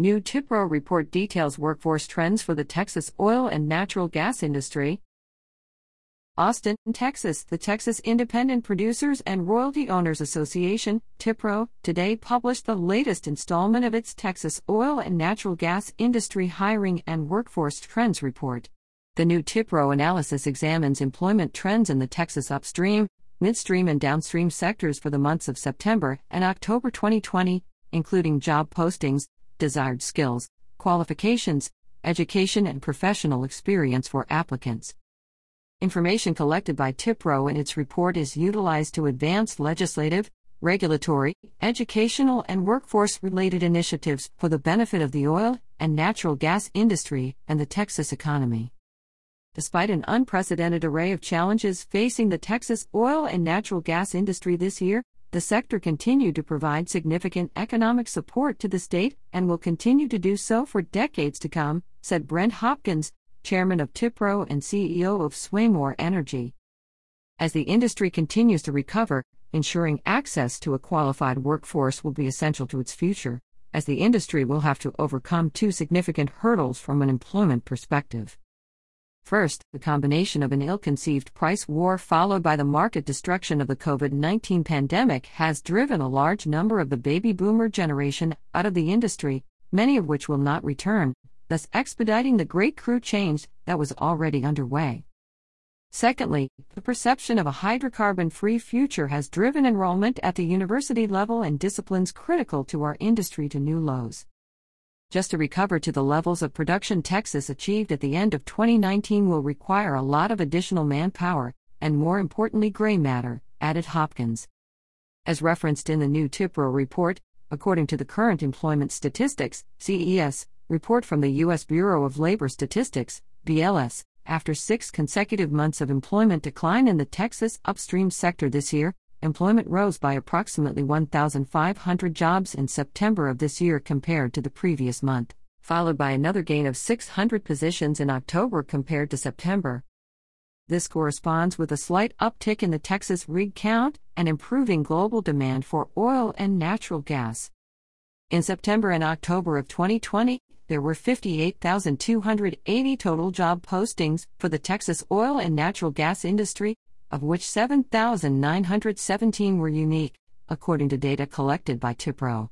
New TIPRO report details workforce trends for the Texas oil and natural gas industry. Austin, Texas, the Texas Independent Producers and Royalty Owners Association, TIPRO, today published the latest installment of its Texas oil and natural gas industry hiring and workforce trends report. The new TIPRO analysis examines employment trends in the Texas upstream, midstream, and downstream sectors for the months of September and October 2020, including job postings, desired skills, qualifications, education, and professional experience for applicants. Information collected by TIPRO in its report is utilized to advance legislative, regulatory, educational, and workforce related initiatives for the benefit of the oil and natural gas industry and the Texas economy. Despite an unprecedented array of challenges facing the Texas oil and natural gas industry this year, the sector continued to provide significant economic support to the state and will continue to do so for decades to come, said Brent Hopkins, chairman of TIPRO and CEO of Swaymore Energy. As the industry continues to recover, ensuring access to a qualified workforce will be essential to its future, as the industry will have to overcome two significant hurdles from an employment perspective. First, the combination of an ill conceived price war followed by the market destruction of the COVID 19 pandemic has driven a large number of the baby boomer generation out of the industry, many of which will not return, thus expediting the great crew change that was already underway. Secondly, the perception of a hydrocarbon free future has driven enrollment at the university level in disciplines critical to our industry to new lows just to recover to the levels of production Texas achieved at the end of 2019 will require a lot of additional manpower, and more importantly, gray matter, added Hopkins. As referenced in the new TIPRO report, according to the current Employment Statistics CES report from the U.S. Bureau of Labor Statistics BLS, after six consecutive months of employment decline in the Texas upstream sector this year, employment rose by approximately 1,500 jobs in September of this year compared to the previous month, followed by another gain of 600 positions in October compared to September. This corresponds with a slight uptick in the Texas rig count and improving global demand for oil and natural gas. In September and October of 2020, there were 58,280 total job postings for the Texas oil and natural gas industry, of which 7,917 were unique, according to data collected by TIPRO.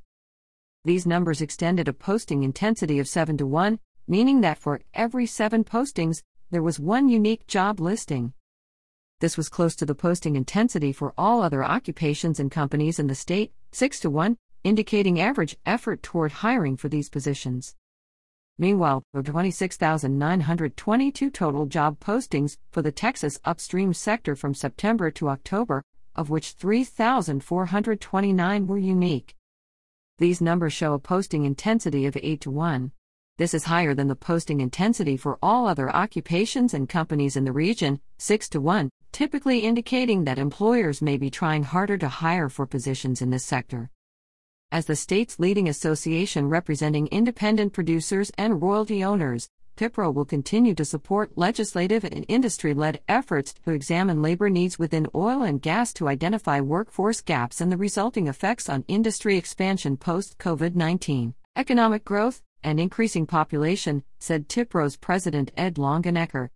These numbers extended a posting intensity of 7 to 1, meaning that for every 7 postings, there was one unique job listing. This was close to the posting intensity for all other occupations and companies in the state, 6 to 1, indicating average effort toward hiring for these positions. Meanwhile, were 26,922 total job postings for the Texas upstream sector from September to October, of which 3,429 were unique. These numbers show a posting intensity of 8 to 1. This is higher than the posting intensity for all other occupations and companies in the region, 6 to 1, typically indicating that employers may be trying harder to hire for positions in this sector. As the state's leading association representing independent producers and royalty owners, TIPRO will continue to support legislative and industry led efforts to examine labor needs within oil and gas to identify workforce gaps and the resulting effects on industry expansion post COVID 19, economic growth, and increasing population, said TIPRO's president Ed Longenecker.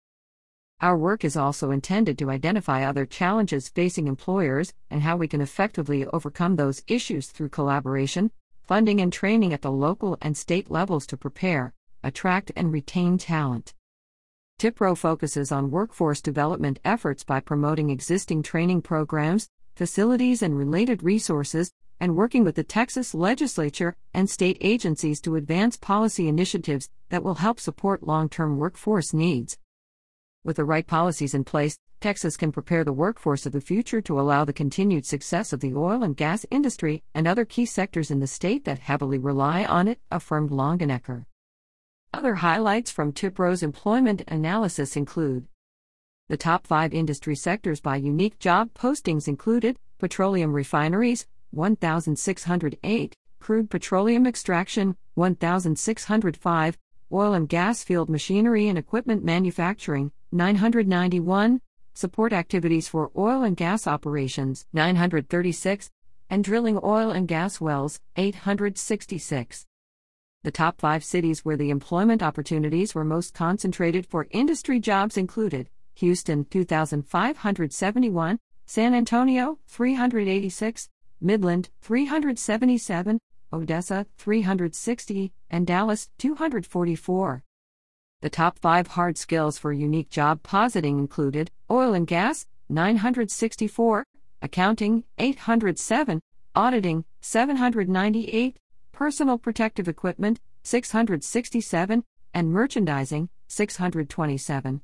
Our work is also intended to identify other challenges facing employers and how we can effectively overcome those issues through collaboration, funding, and training at the local and state levels to prepare, attract, and retain talent. TIPRO focuses on workforce development efforts by promoting existing training programs, facilities, and related resources, and working with the Texas legislature and state agencies to advance policy initiatives that will help support long term workforce needs. With the right policies in place, Texas can prepare the workforce of the future to allow the continued success of the oil and gas industry and other key sectors in the state that heavily rely on it, affirmed Longenecker. Other highlights from TIPRO's employment analysis include the top five industry sectors by unique job postings included petroleum refineries, 1,608, crude petroleum extraction, 1,605, oil and gas field machinery and equipment manufacturing, 991, support activities for oil and gas operations, 936, and drilling oil and gas wells, 866. The top five cities where the employment opportunities were most concentrated for industry jobs included Houston, 2,571, San Antonio, 386, Midland, 377, Odessa, 360, and Dallas, 244. The top five hard skills for unique job positing included oil and gas, 964, accounting, 807, auditing, 798, personal protective equipment, 667, and merchandising, 627.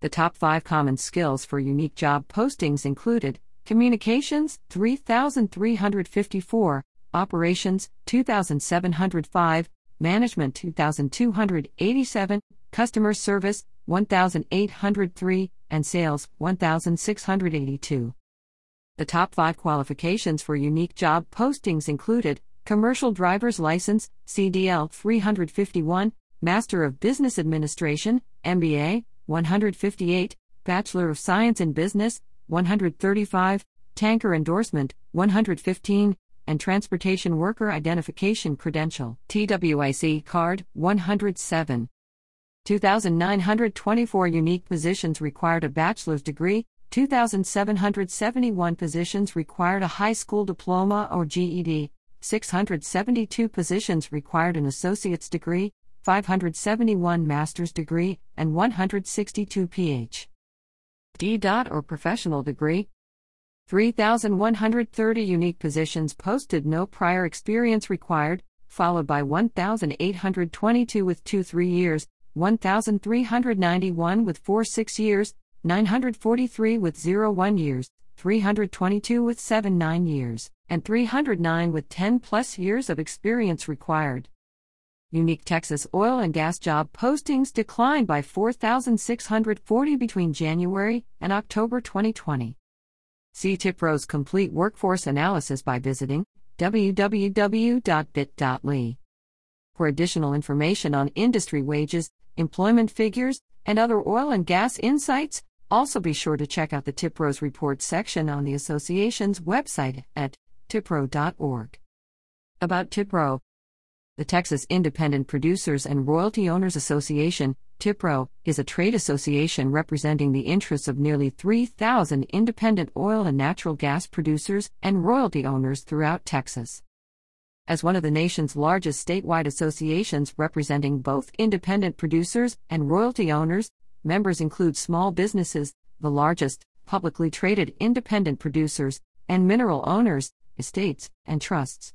The top five common skills for unique job postings included communications, 3,354, operations, 2,705, management, 2,287, customer service, 1,803, and sales, 1,682. The top five qualifications for unique job postings included Commercial Driver's License, CDL 351, Master of Business Administration, MBA, 158, Bachelor of Science in Business, 135, Tanker Endorsement, 115, and Transportation Worker Identification Credential, TWIC Card, 107. 2,924 unique positions required a bachelor's degree, 2,771 positions required a high school diploma or GED, 672 positions required an associate's degree, 571 master's degree, and 162 Ph.D. or professional degree. 3,130 unique positions posted no prior experience required, followed by 1,822 with 2 3 years, 1,391 with 4 6 years, 943 with 0 1 years, 322 with 7 9 years, and 309 with 10 plus years of experience required. Unique Texas oil and gas job postings declined by 4,640 between January and October 2020. See TIPRO's complete workforce analysis by visiting www.bit.ly. For additional information on industry wages, employment figures, and other oil and gas insights, also be sure to check out the TIPRO's report section on the association's website at tipro.org. About TIPRO The Texas Independent Producers and Royalty Owners Association, TIPRO, is a trade association representing the interests of nearly 3,000 independent oil and natural gas producers and royalty owners throughout Texas. As one of the nation's largest statewide associations representing both independent producers and royalty owners, members include small businesses, the largest, publicly traded independent producers, and mineral owners, estates, and trusts.